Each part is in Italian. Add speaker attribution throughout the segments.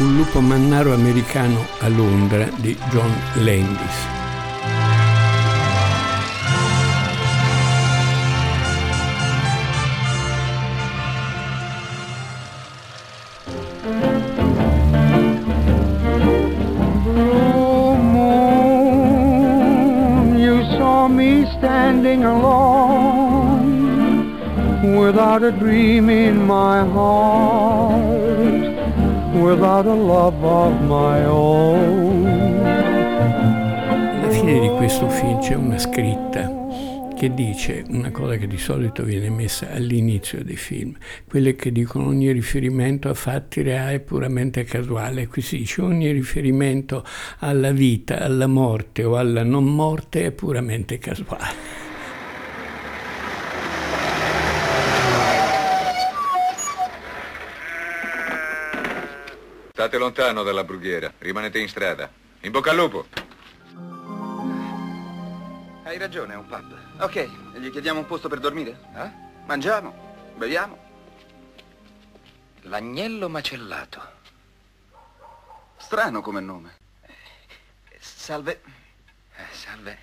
Speaker 1: Un lupo mannaro americano a Londra di John Landis.
Speaker 2: standing alone without a dream in my heart, without a love of my own.
Speaker 1: Alla fine di questo film c'è una scritta che dice una cosa che di solito viene messa all'inizio dei film, quelle che dicono ogni riferimento a fatti reali è puramente casuale, qui si dice ogni riferimento alla vita, alla morte o alla non morte è puramente casuale.
Speaker 3: State lontano dalla brughiera, rimanete in strada. In bocca al lupo!
Speaker 4: Hai ragione, è un pub. Ok, gli chiediamo un posto per dormire? Eh? Mangiamo, beviamo.
Speaker 5: L'agnello macellato.
Speaker 4: Strano come nome. Salve.
Speaker 5: Eh, salve.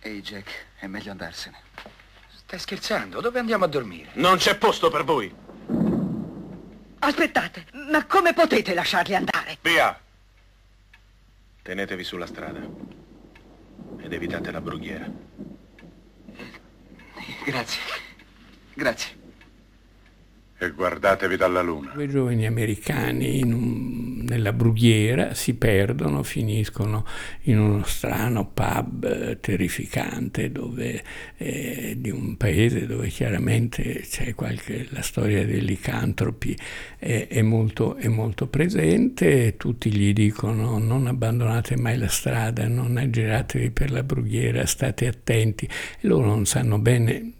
Speaker 4: Ehi, Jack, è meglio andarsene.
Speaker 5: Stai scherzando? Dove andiamo a dormire?
Speaker 6: Non c'è posto per voi.
Speaker 7: Aspettate, ma come potete lasciarli andare?
Speaker 6: Via! Tenetevi sulla strada ed evitate la brughiera.
Speaker 4: Grazie. Grazie
Speaker 6: e guardatevi dalla luna.
Speaker 1: Due giovani americani un, nella brughiera si perdono, finiscono in uno strano pub eh, terrificante dove, eh, di un paese dove chiaramente c'è qualche, la storia dei licantropi è, è, molto, è molto presente, tutti gli dicono non abbandonate mai la strada, non aggiratevi per la brughiera, state attenti e loro non sanno bene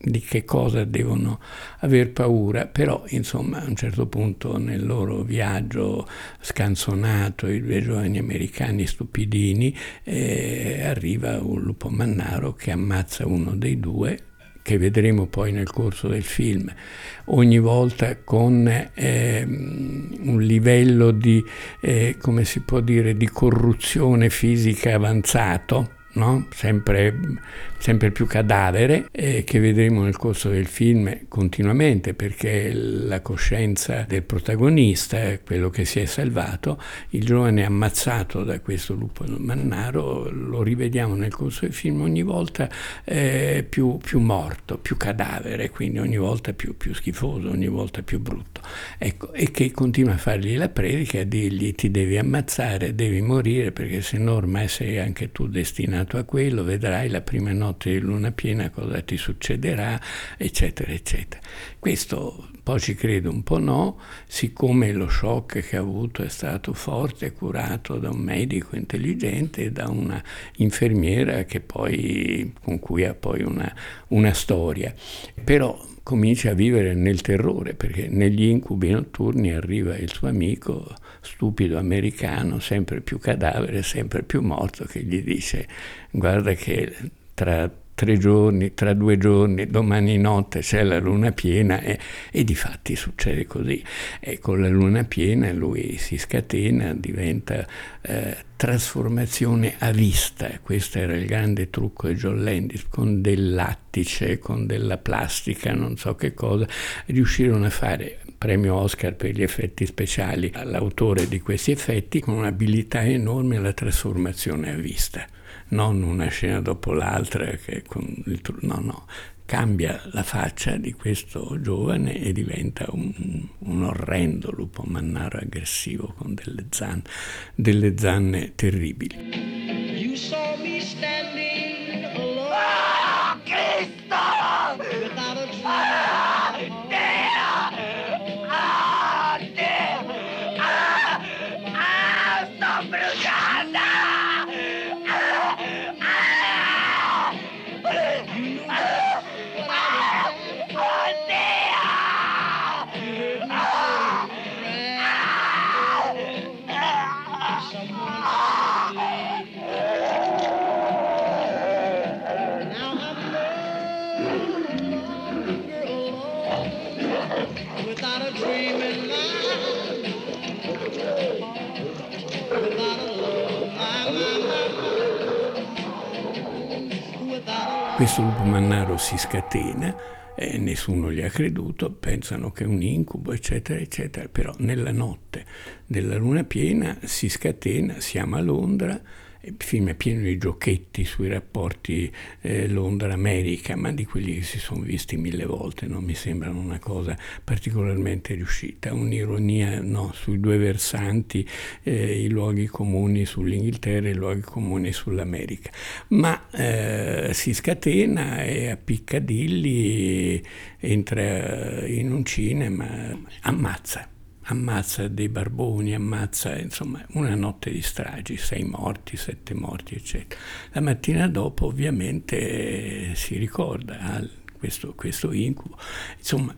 Speaker 1: di che cosa devono aver paura, però insomma a un certo punto nel loro viaggio scanzonato, i due giovani americani stupidini, eh, arriva un lupo mannaro che ammazza uno dei due che vedremo poi nel corso del film, ogni volta con eh, un livello di, eh, come si può dire, di corruzione fisica avanzato, no? sempre, sempre, più cadavere, eh, che vedremo nel corso del film continuamente, perché la coscienza del protagonista, quello che si è salvato, il giovane ammazzato da questo lupo mannaro, lo rivediamo nel corso del film ogni volta eh, più, più, morto, più cadavere, quindi ogni volta più, più schifoso, ogni volta più brutto. Ecco, e che continua a fargli la predica, a dirgli ti devi ammazzare, devi morire, perché se no ormai sei anche tu destinato destinato a quello, vedrai la prima notte di luna piena cosa ti succederà, eccetera, eccetera. Questo un po' ci credo, un po' no, siccome lo shock che ha avuto è stato forte, curato da un medico intelligente e da una infermiera poi, con cui ha poi una, una storia. Però comincia a vivere nel terrore perché negli incubi notturni arriva il suo amico stupido americano, sempre più cadavere, sempre più morto, che gli dice guarda che tra tre giorni, tra due giorni, domani notte c'è la luna piena e, e di fatti succede così. E con la luna piena lui si scatena, diventa eh, trasformazione a vista. Questo era il grande trucco di John Landis, con del lattice, con della plastica, non so che cosa, riuscirono a fare premio Oscar per gli effetti speciali all'autore di questi effetti con un'abilità enorme alla trasformazione a vista non una scena dopo l'altra che con il no no cambia la faccia di questo giovane e diventa un, un orrendo lupo mannaro aggressivo con delle zanne, delle zanne terribili. Questo lupo mannaro si scatena eh, nessuno gli ha creduto, pensano che è un incubo, eccetera, eccetera, però nella notte della luna piena si scatena, siamo a Londra, il film è pieno di giochetti sui rapporti eh, Londra-America, ma di quelli che si sono visti mille volte, non mi sembrano una cosa particolarmente riuscita. Un'ironia no, sui due versanti, eh, i luoghi comuni sull'Inghilterra e i luoghi comuni sull'America. Ma eh, si scatena e a Piccadilly entra in un cinema, ammazza ammazza dei barboni, ammazza insomma una notte di stragi, sei morti, sette morti, eccetera. La mattina dopo ovviamente si ricorda ah, questo, questo incubo. Insomma,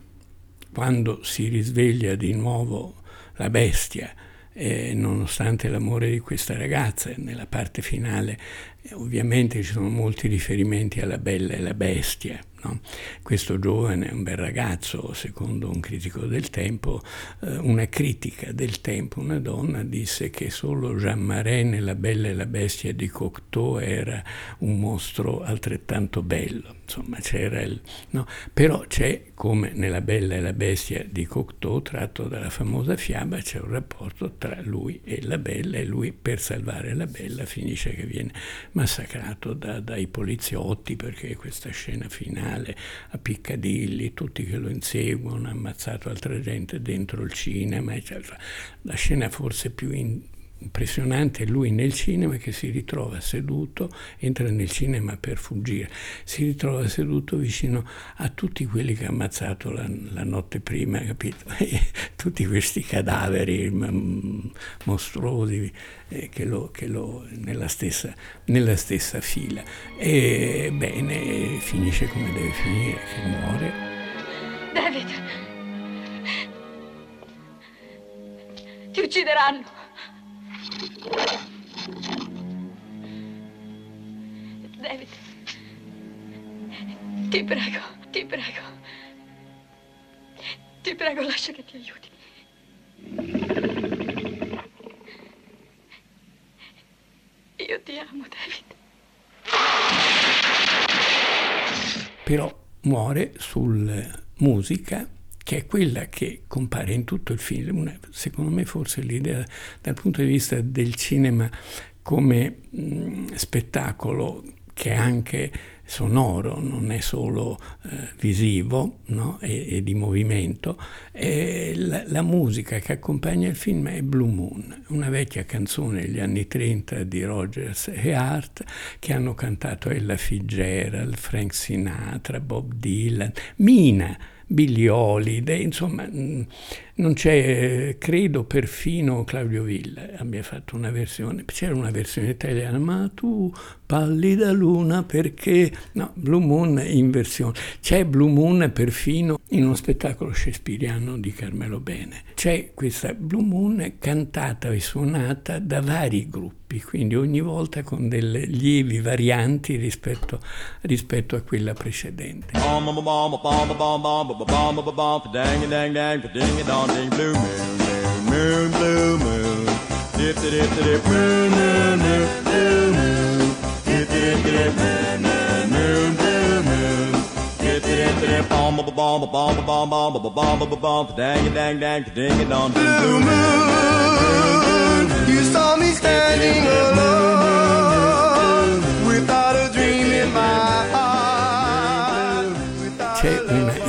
Speaker 1: quando si risveglia di nuovo la bestia, eh, nonostante l'amore di questa ragazza, nella parte finale eh, ovviamente ci sono molti riferimenti alla bella e la bestia, No? Questo giovane è un bel ragazzo, secondo un critico del tempo, eh, una critica del tempo, una donna disse che solo Jean Marais nella Bella e la Bestia di Cocteau era un mostro altrettanto bello. Insomma, c'era il... No? Però c'è, come nella Bella e la Bestia di Cocteau, tratto dalla famosa fiaba, c'è un rapporto tra lui e la Bella e lui per salvare la Bella finisce che viene massacrato da, dai poliziotti perché questa scena finale a Piccadilly, tutti che lo inseguono, ha ammazzato altra gente dentro il cinema, eccetera. La scena forse più in, impressionante lui nel cinema che si ritrova seduto, entra nel cinema per fuggire, si ritrova seduto vicino a tutti quelli che ha ammazzato la, la notte prima, capito? Tutti questi cadaveri mostruosi eh, che lo, che lo nella, stessa, nella stessa fila. E bene, finisce come deve finire, che muore.
Speaker 8: David, ti uccideranno. David, ti prego, ti prego. Ti prego, lascia che ti aiuti. Io ti amo, David.
Speaker 1: Però muore sul musica che è quella che compare in tutto il film. Secondo me forse l'idea dal punto di vista del cinema come mh, spettacolo che è anche sonoro, non è solo eh, visivo no? e, e, di movimento, e la, la, musica che accompagna il film è Blue Moon, una vecchia canzone degli anni 30 di Rogers e Hart che hanno cantato Ella Fitzgerald, Frank Sinatra, Bob Dylan, Mina Billy Holiday, insomma mm, non c'è, credo perfino Claudio Villa abbia fatto una versione, c'era una versione italiana, ma tu pallida luna perché, no, Blue Moon in versione, c'è Blue Moon perfino in uno spettacolo shakespeariano di Carmelo Bene, c'è questa Blue Moon cantata e suonata da vari gruppi, quindi ogni volta con delle lievi varianti rispetto, rispetto a quella precedente blue moon, saw me standing alone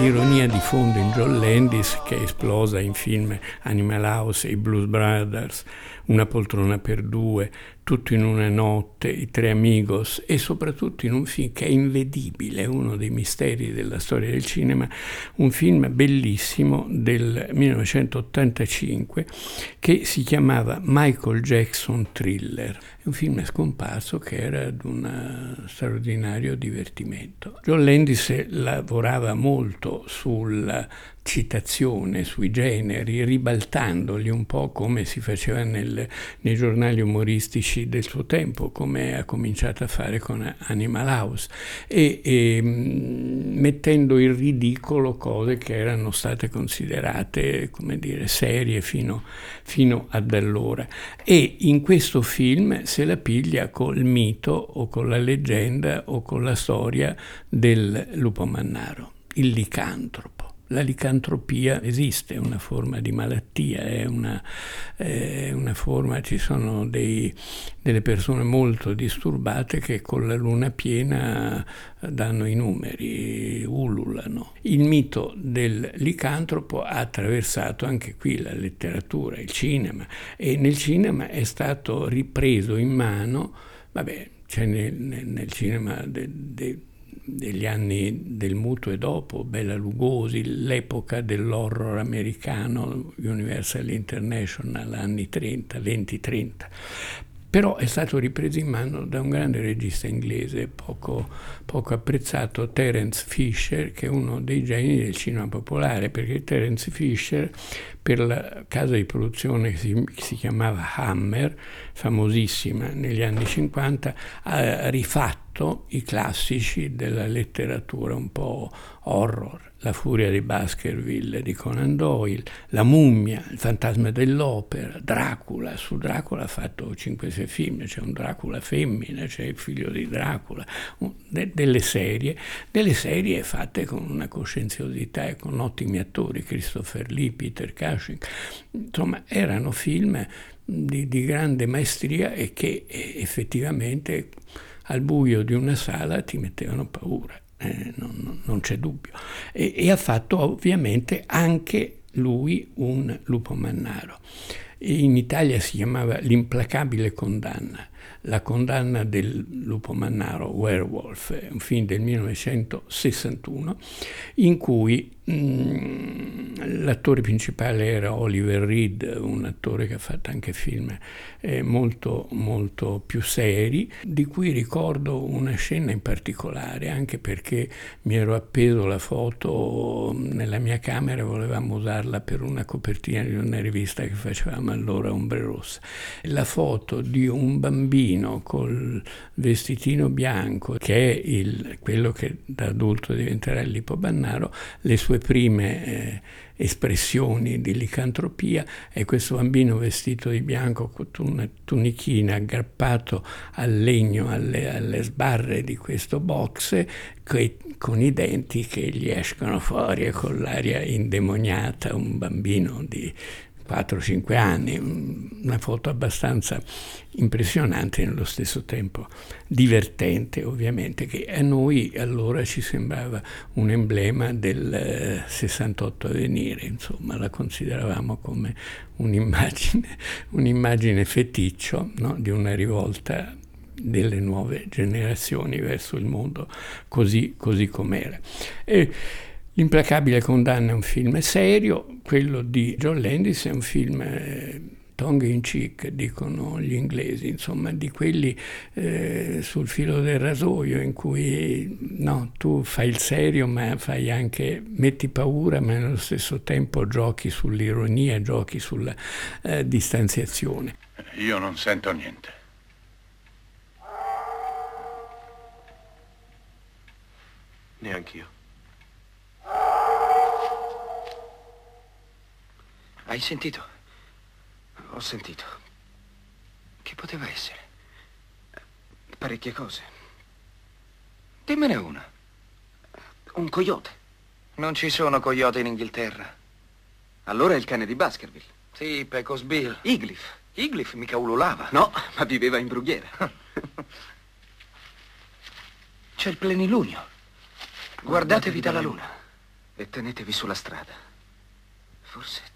Speaker 1: ironia di fondo in John Landis che è esplosa in film Animal House i Blues Brothers, Una poltrona per due, tutto in una notte, I Tre Amigos e soprattutto in un film che è invedibile, uno dei misteri della storia del cinema, un film bellissimo del 1985 che si chiamava Michael Jackson Thriller. Un film scomparso che era di un straordinario divertimento. John Landis lavorava molto sul citazione sui generi, ribaltandoli un po' come si faceva nel, nei giornali umoristici del suo tempo, come ha cominciato a fare con Animal House, e, e mettendo in ridicolo cose che erano state considerate, come dire, serie fino, fino ad allora. E in questo film se la piglia col mito o con la leggenda o con la storia del lupo mannaro, il licantropo la licantropia esiste, è una forma di malattia, è una, è una forma, ci sono dei, delle persone molto disturbate che con la luna piena danno i numeri, ululano. Il mito del licantropo ha attraversato anche qui la letteratura, il cinema e nel cinema è stato ripreso in mano, vabbè, c'è nel, nel, nel cinema de, de, degli anni del mutuo e dopo, Bella Lugosi, l'epoca dell'horror americano, Universal International, anni 30, 20-30 però è stato ripreso in mano da un grande regista inglese poco, poco, apprezzato, Terence Fisher, che è uno dei geni del cinema popolare, perché Terence Fisher per la casa di produzione che si, che si chiamava Hammer, famosissima negli anni 50, ha rifatto i classici della letteratura un po' horror la furia di Baskerville di Conan Doyle, La mummia, Il fantasma dell'opera, Dracula. Su Dracula ha fatto 5-6 film, c'è un Dracula femmina, c'è il figlio di Dracula, de- delle serie, delle serie fatte con una coscienziosità e con ottimi attori, Christopher Lee, Peter Cushing. Insomma, erano film di, di grande maestria e che effettivamente al buio di una sala ti mettevano paura eh, non, non, c'è dubbio. E, e, ha fatto ovviamente anche lui un lupo mannaro. In Italia si chiamava L'implacabile condanna la condanna del lupo mannaro, Werewolf, un film del 1961, in cui l'attore principale era Oliver Reed, un attore che ha fatto anche film eh, molto, molto più seri, di cui ricordo una scena in particolare, anche perché mi ero appeso la foto nella mia camera e volevamo usarla per una copertina di una rivista che facevamo allora, Ombre Rossa. La foto di un bambino col vestitino bianco, che è il, quello che da adulto diventerà il lipobannaro, le sue prime eh, espressioni di licantropia è questo bambino vestito di bianco con una tunichina aggrappato al legno, alle, alle sbarre di questo box, che, con i denti che gli escono fuori e con l'aria indemoniata, un bambino di 4-5 anni, una foto abbastanza impressionante e nello stesso tempo divertente ovviamente, che a noi allora ci sembrava un emblema del 68 a venire, insomma la consideravamo come un'immagine, un'immagine feticcio no? di una rivolta delle nuove generazioni verso il mondo così, così com'era. E, L'implacabile condanna è un film serio, quello di John Landis è un film eh, tongue in cheek, dicono gli inglesi, insomma, di quelli eh, sul filo del rasoio in cui no, tu fai il serio ma fai anche, metti paura ma nello stesso tempo giochi sull'ironia, giochi sulla eh, distanziazione.
Speaker 6: Io non sento niente.
Speaker 5: Neanch'io. Hai sentito? Ho sentito. Che poteva essere?
Speaker 4: Parecchie cose.
Speaker 5: Dimmene una.
Speaker 4: Un coyote.
Speaker 5: Non ci sono coyote in Inghilterra.
Speaker 4: Allora è il cane di Baskerville.
Speaker 5: Sì, Pecos Bill.
Speaker 4: Iglif.
Speaker 5: Iglif mica ululava.
Speaker 4: No, ma viveva in brughiera.
Speaker 5: C'è il plenilunio. Guardatevi dalla luna.
Speaker 4: E tenetevi sulla strada. Forse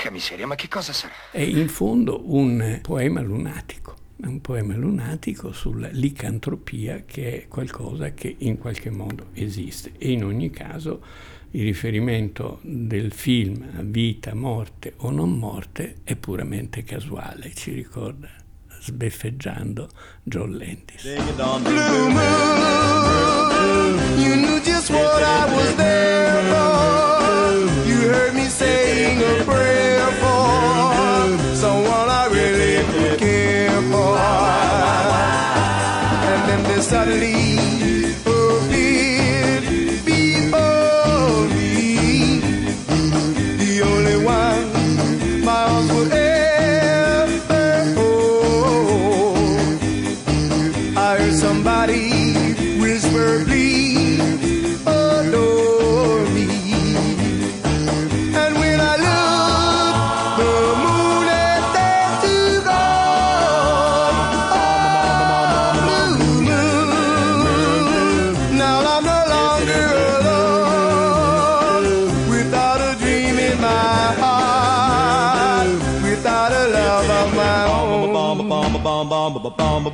Speaker 5: Porca miseria, ma che cosa sarà?
Speaker 1: È in fondo un poema lunatico, un poema lunatico sulla licantropia che è qualcosa che in qualche modo esiste e in ogni caso il riferimento del film a vita, morte o non morte è puramente casuale, ci ricorda
Speaker 9: sbeffeggiando John Landis.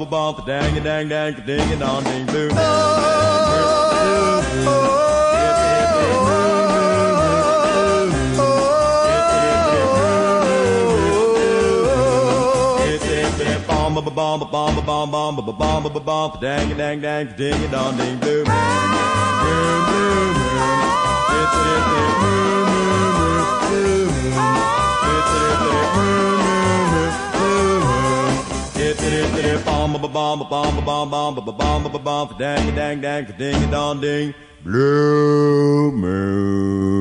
Speaker 10: about the dang a
Speaker 11: dang dang a ding a dong ding boo. Bomb bomb bomb bomb bomb bomb bomb bomb bomb dang a dang dang a ding a dong ding boo. Boom boom boom. Boom! Boom! Boom! boom boom boom boom. It's it it boom boom blue moon.